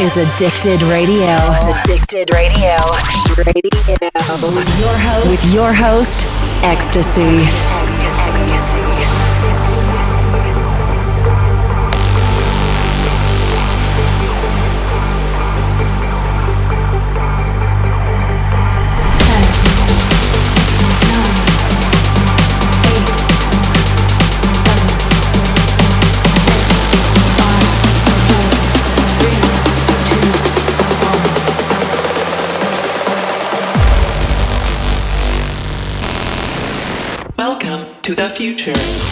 is Addicted Radio. Addicted Radio. Radio. With your host, with your host EXTSY. Future.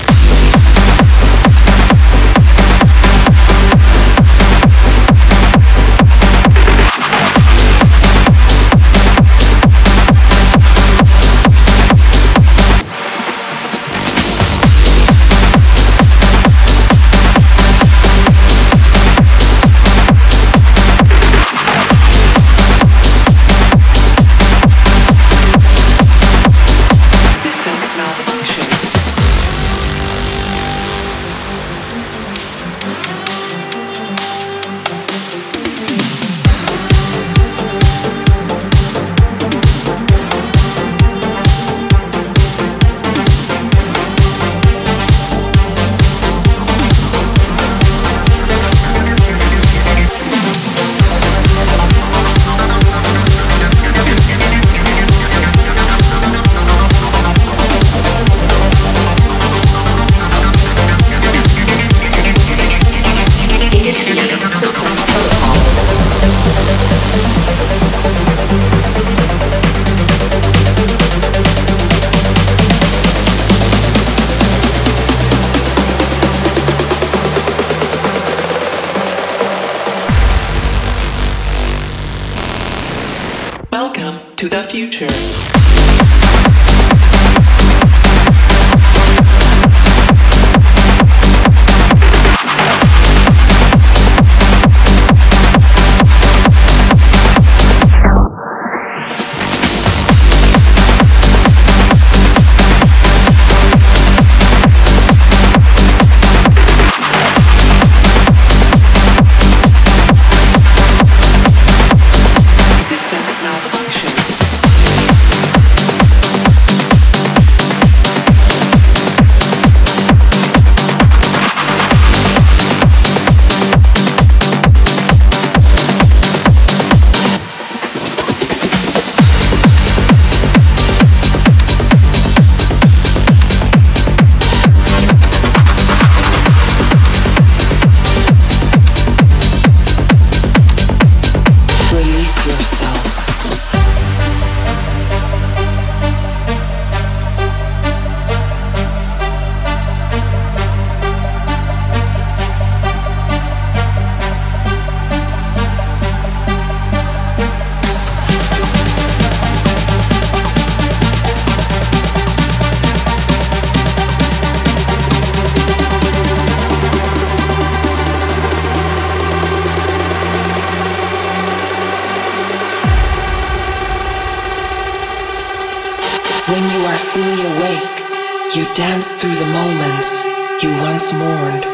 Moments you once mourned.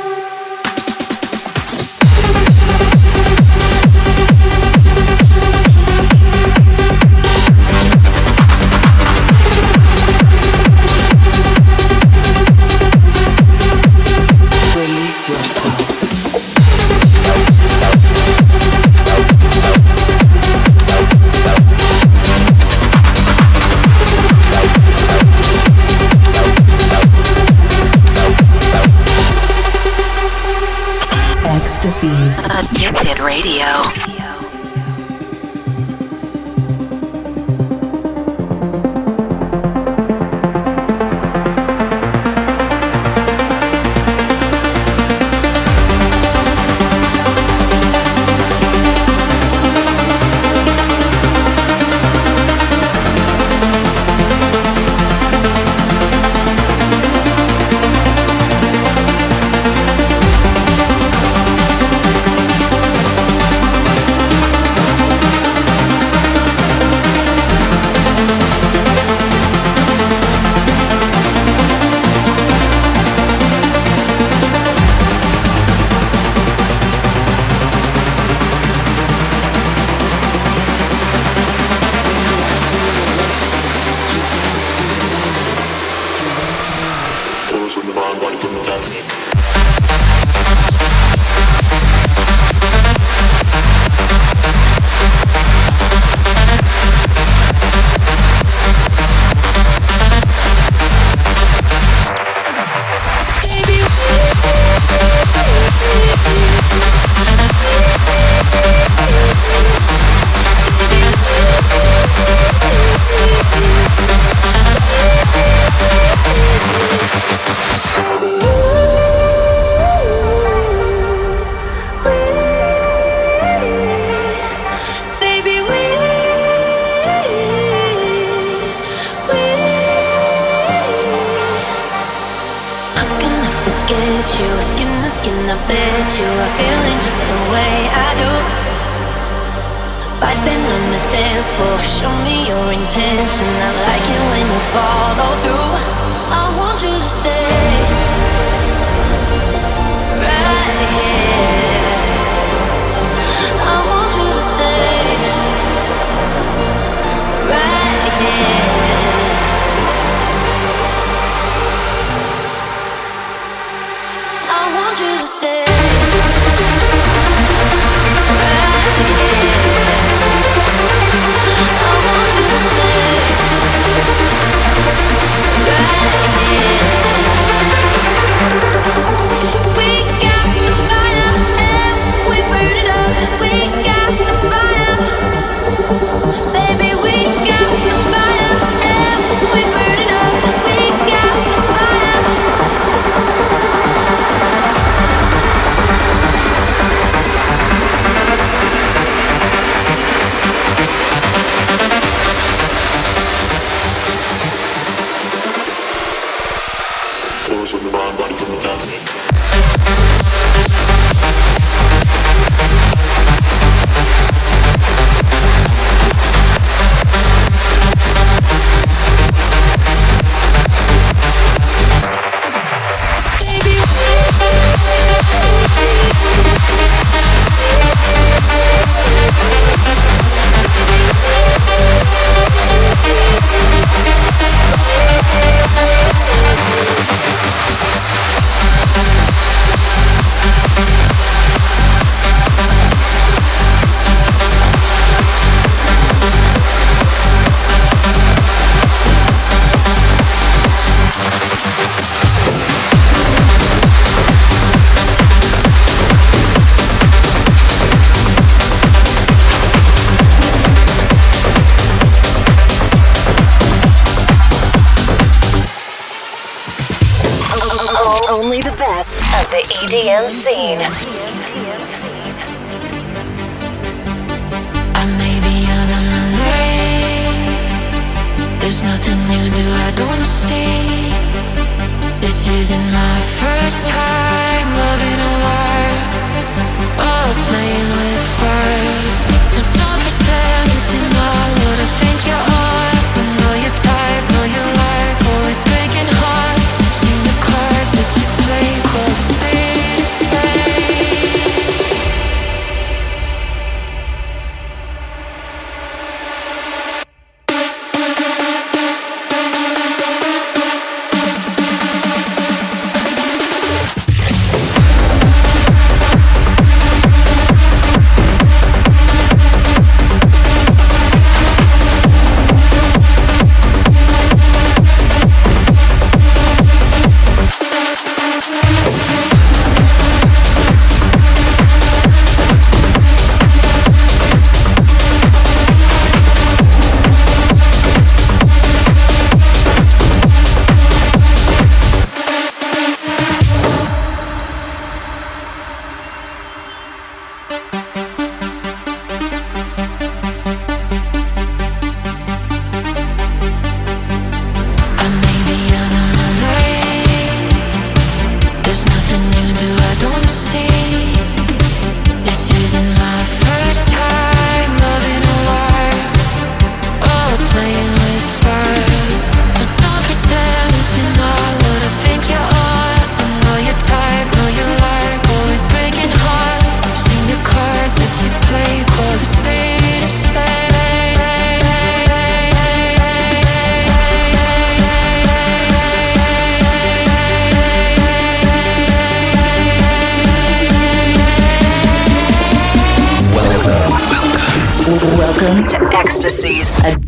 down, body put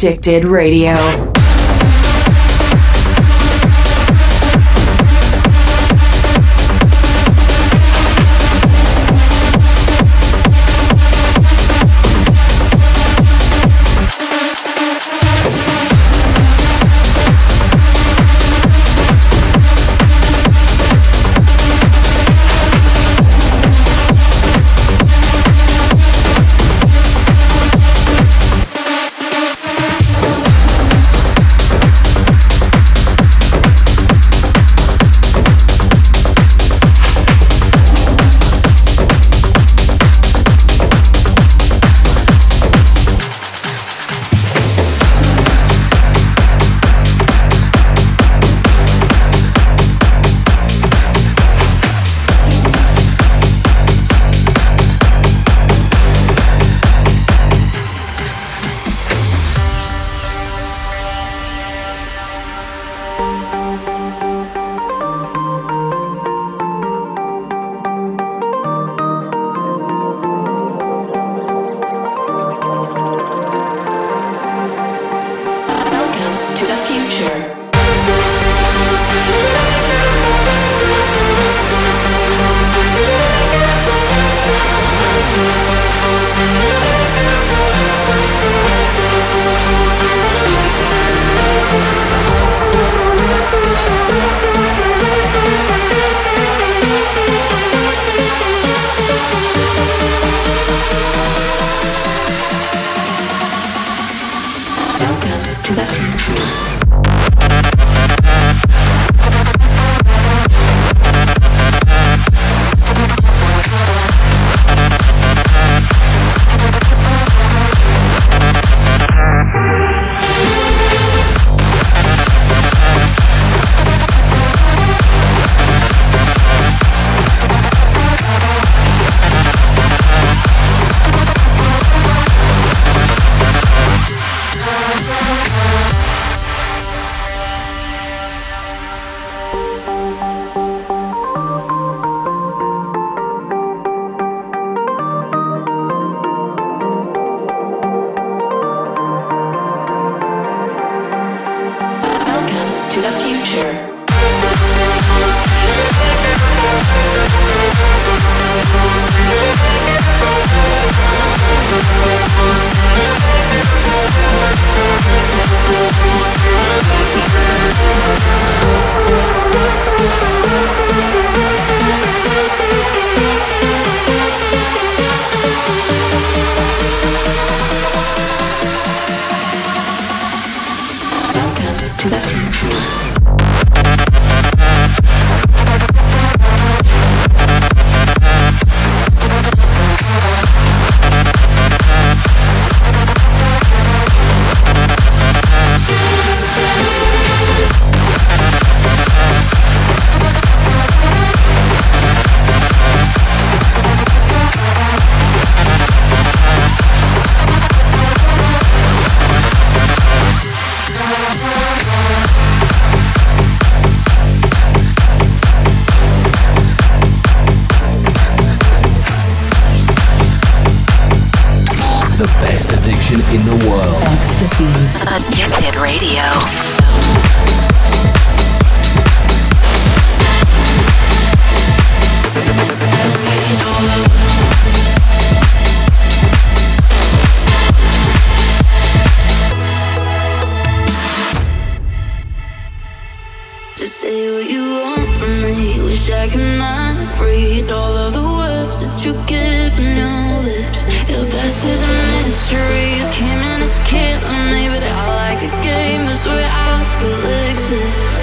Addicted Radio. Still exist.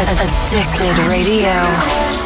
Addicted Radio.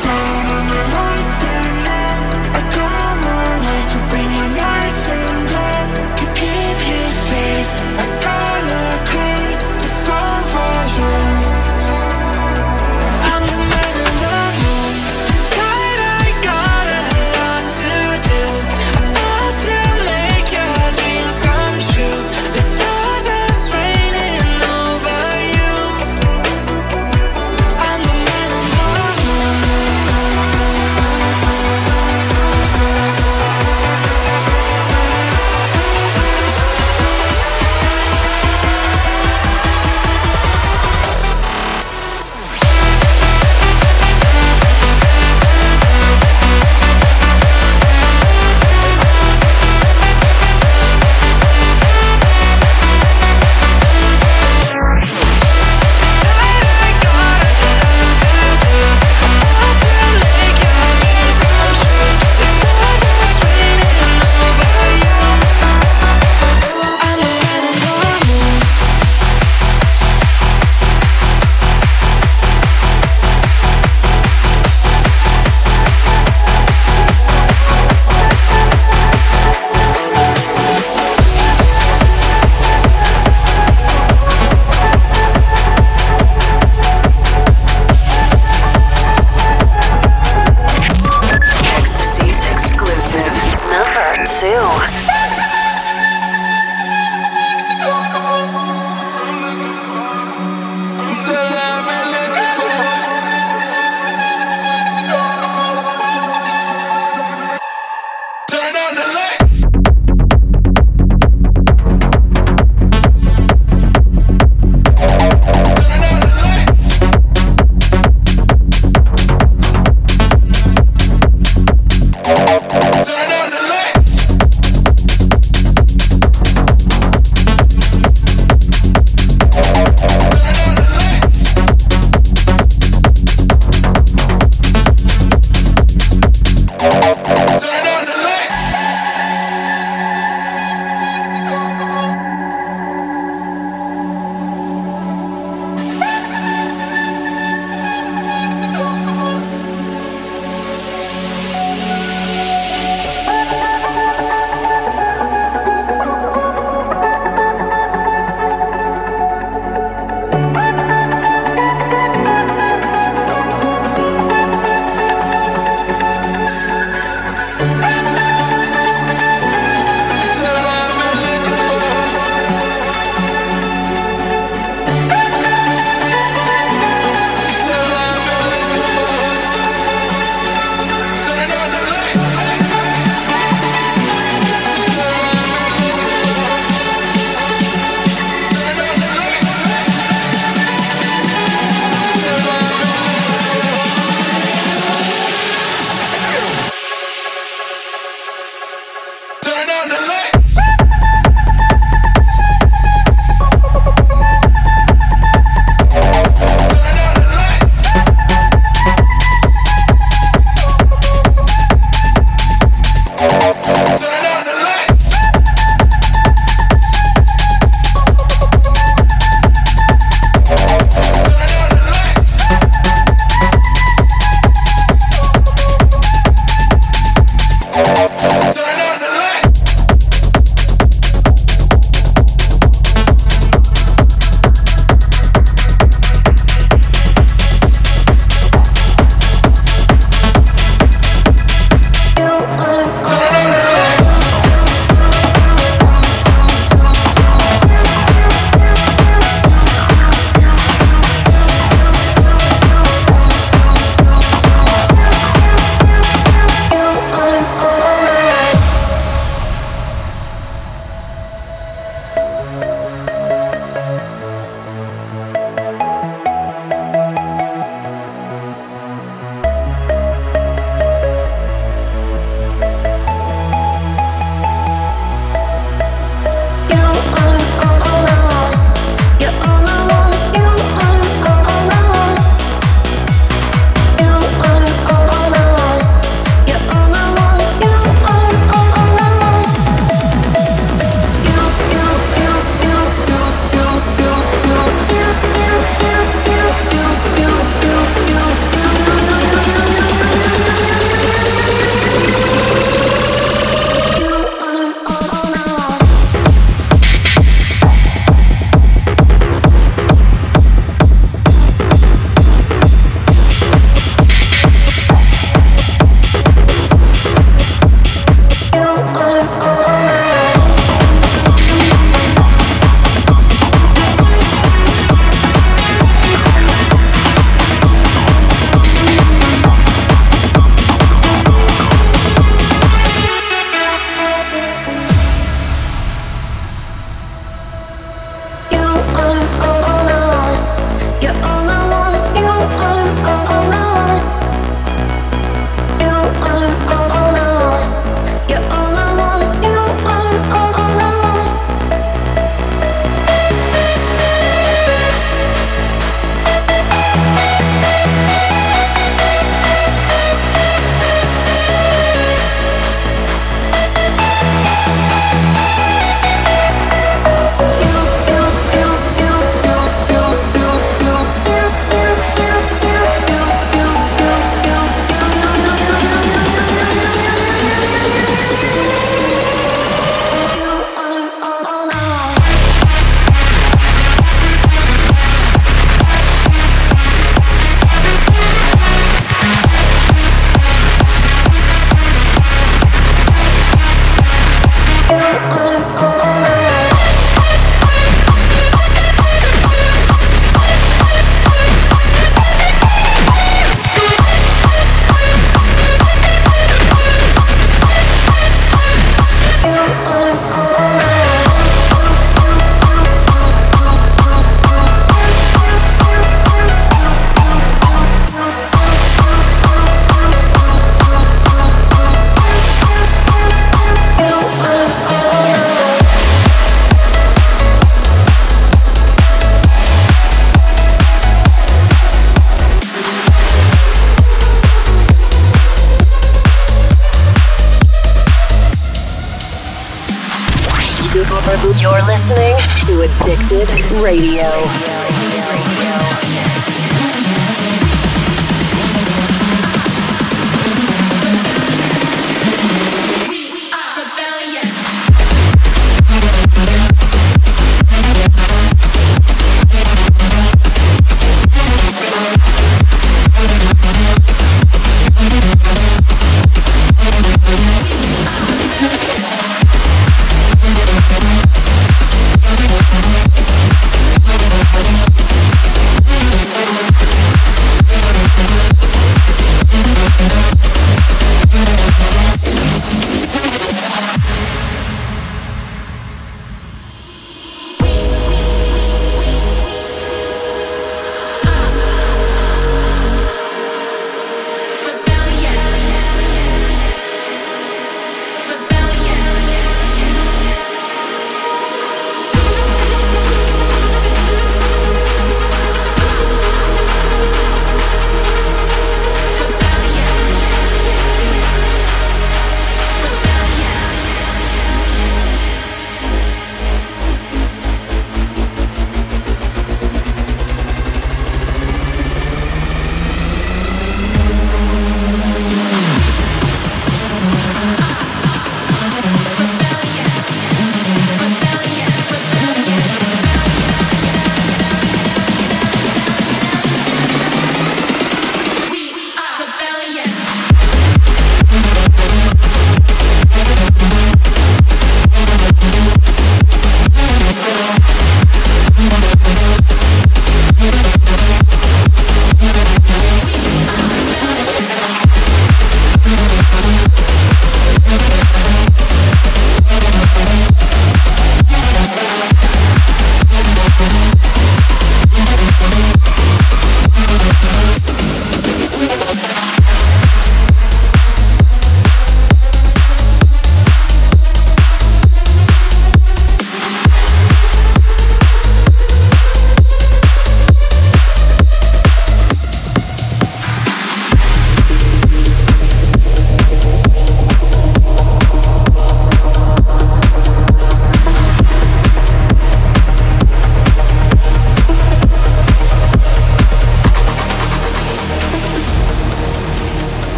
You're listening to Addicted Radio.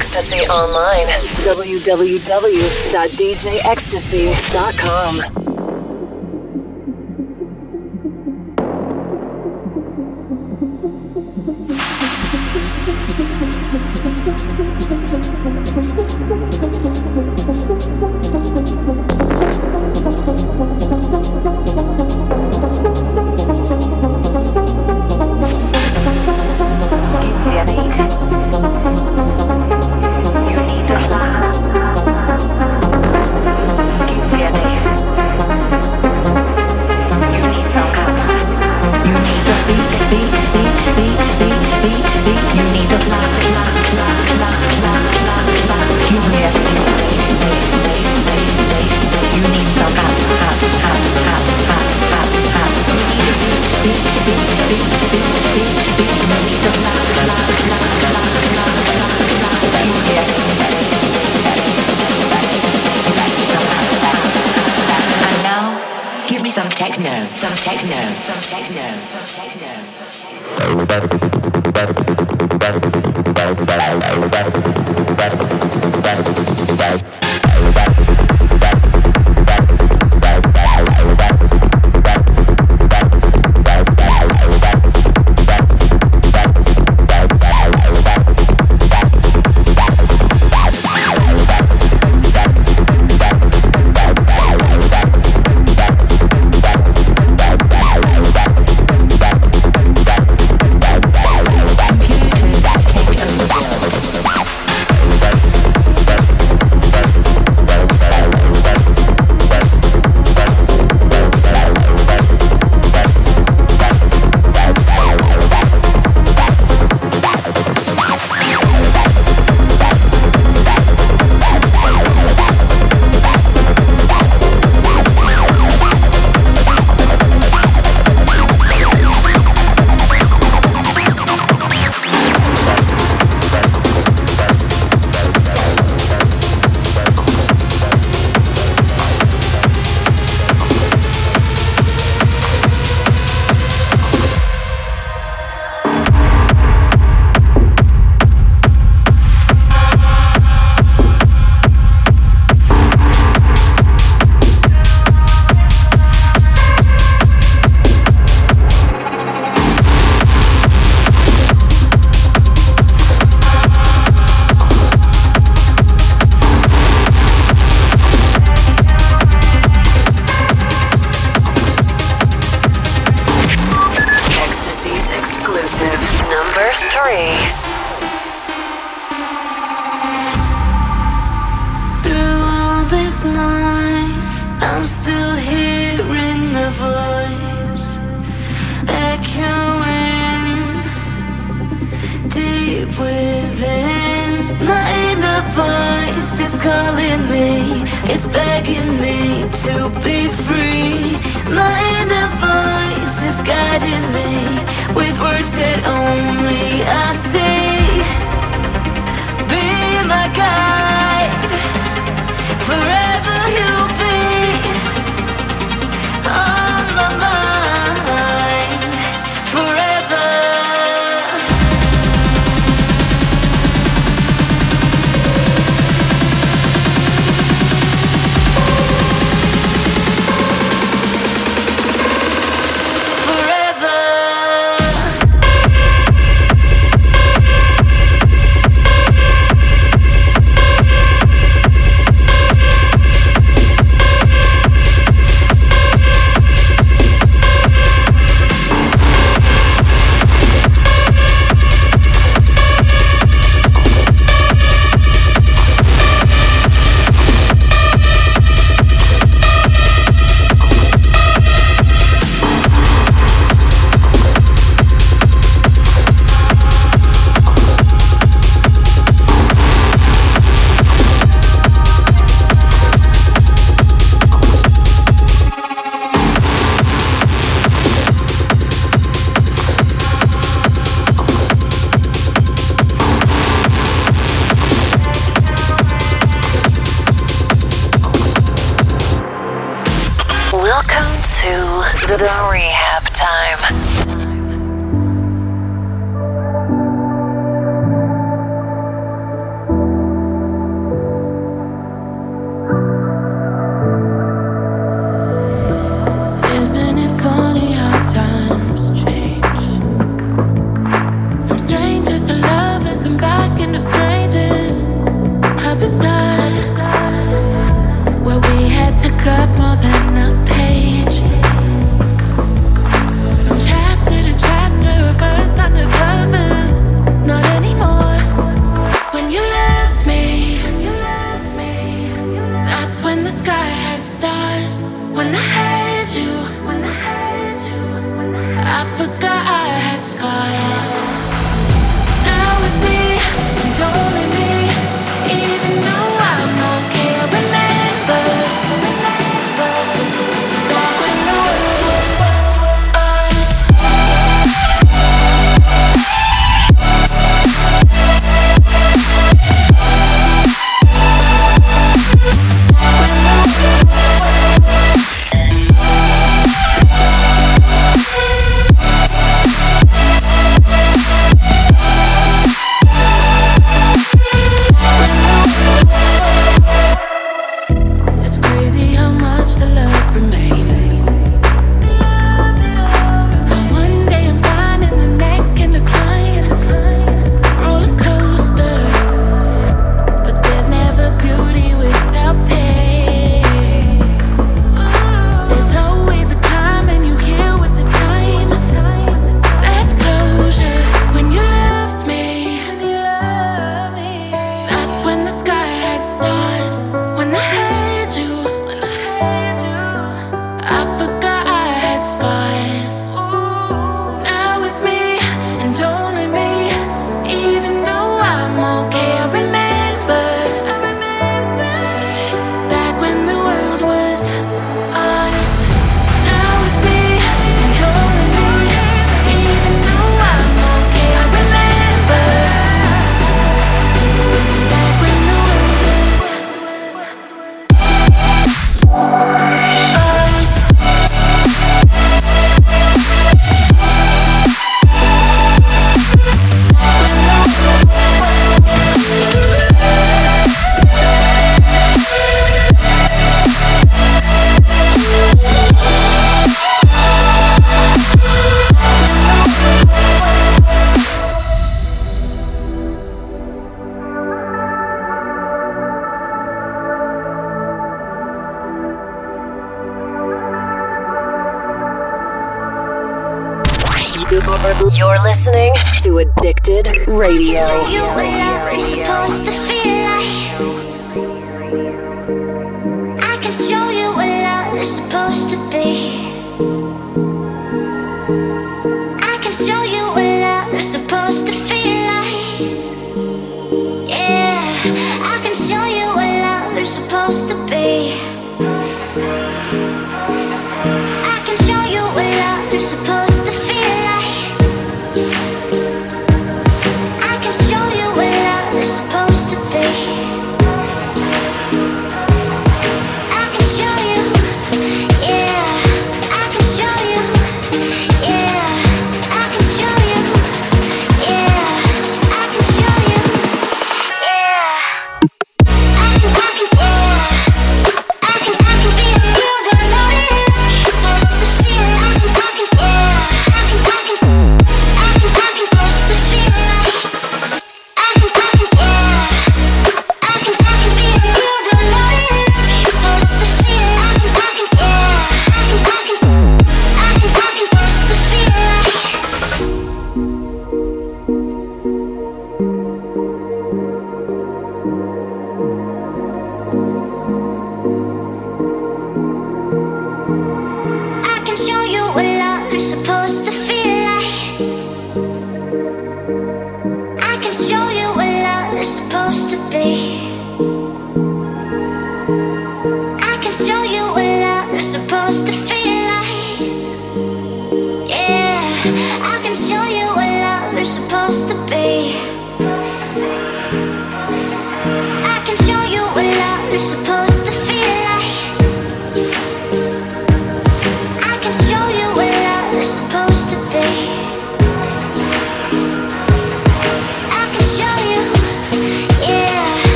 EXTSY online. www.djextsy.com. within. My inner voice is calling me, it's begging me to be free. My inner voice is guiding me with words that only I see. Be my guide forever.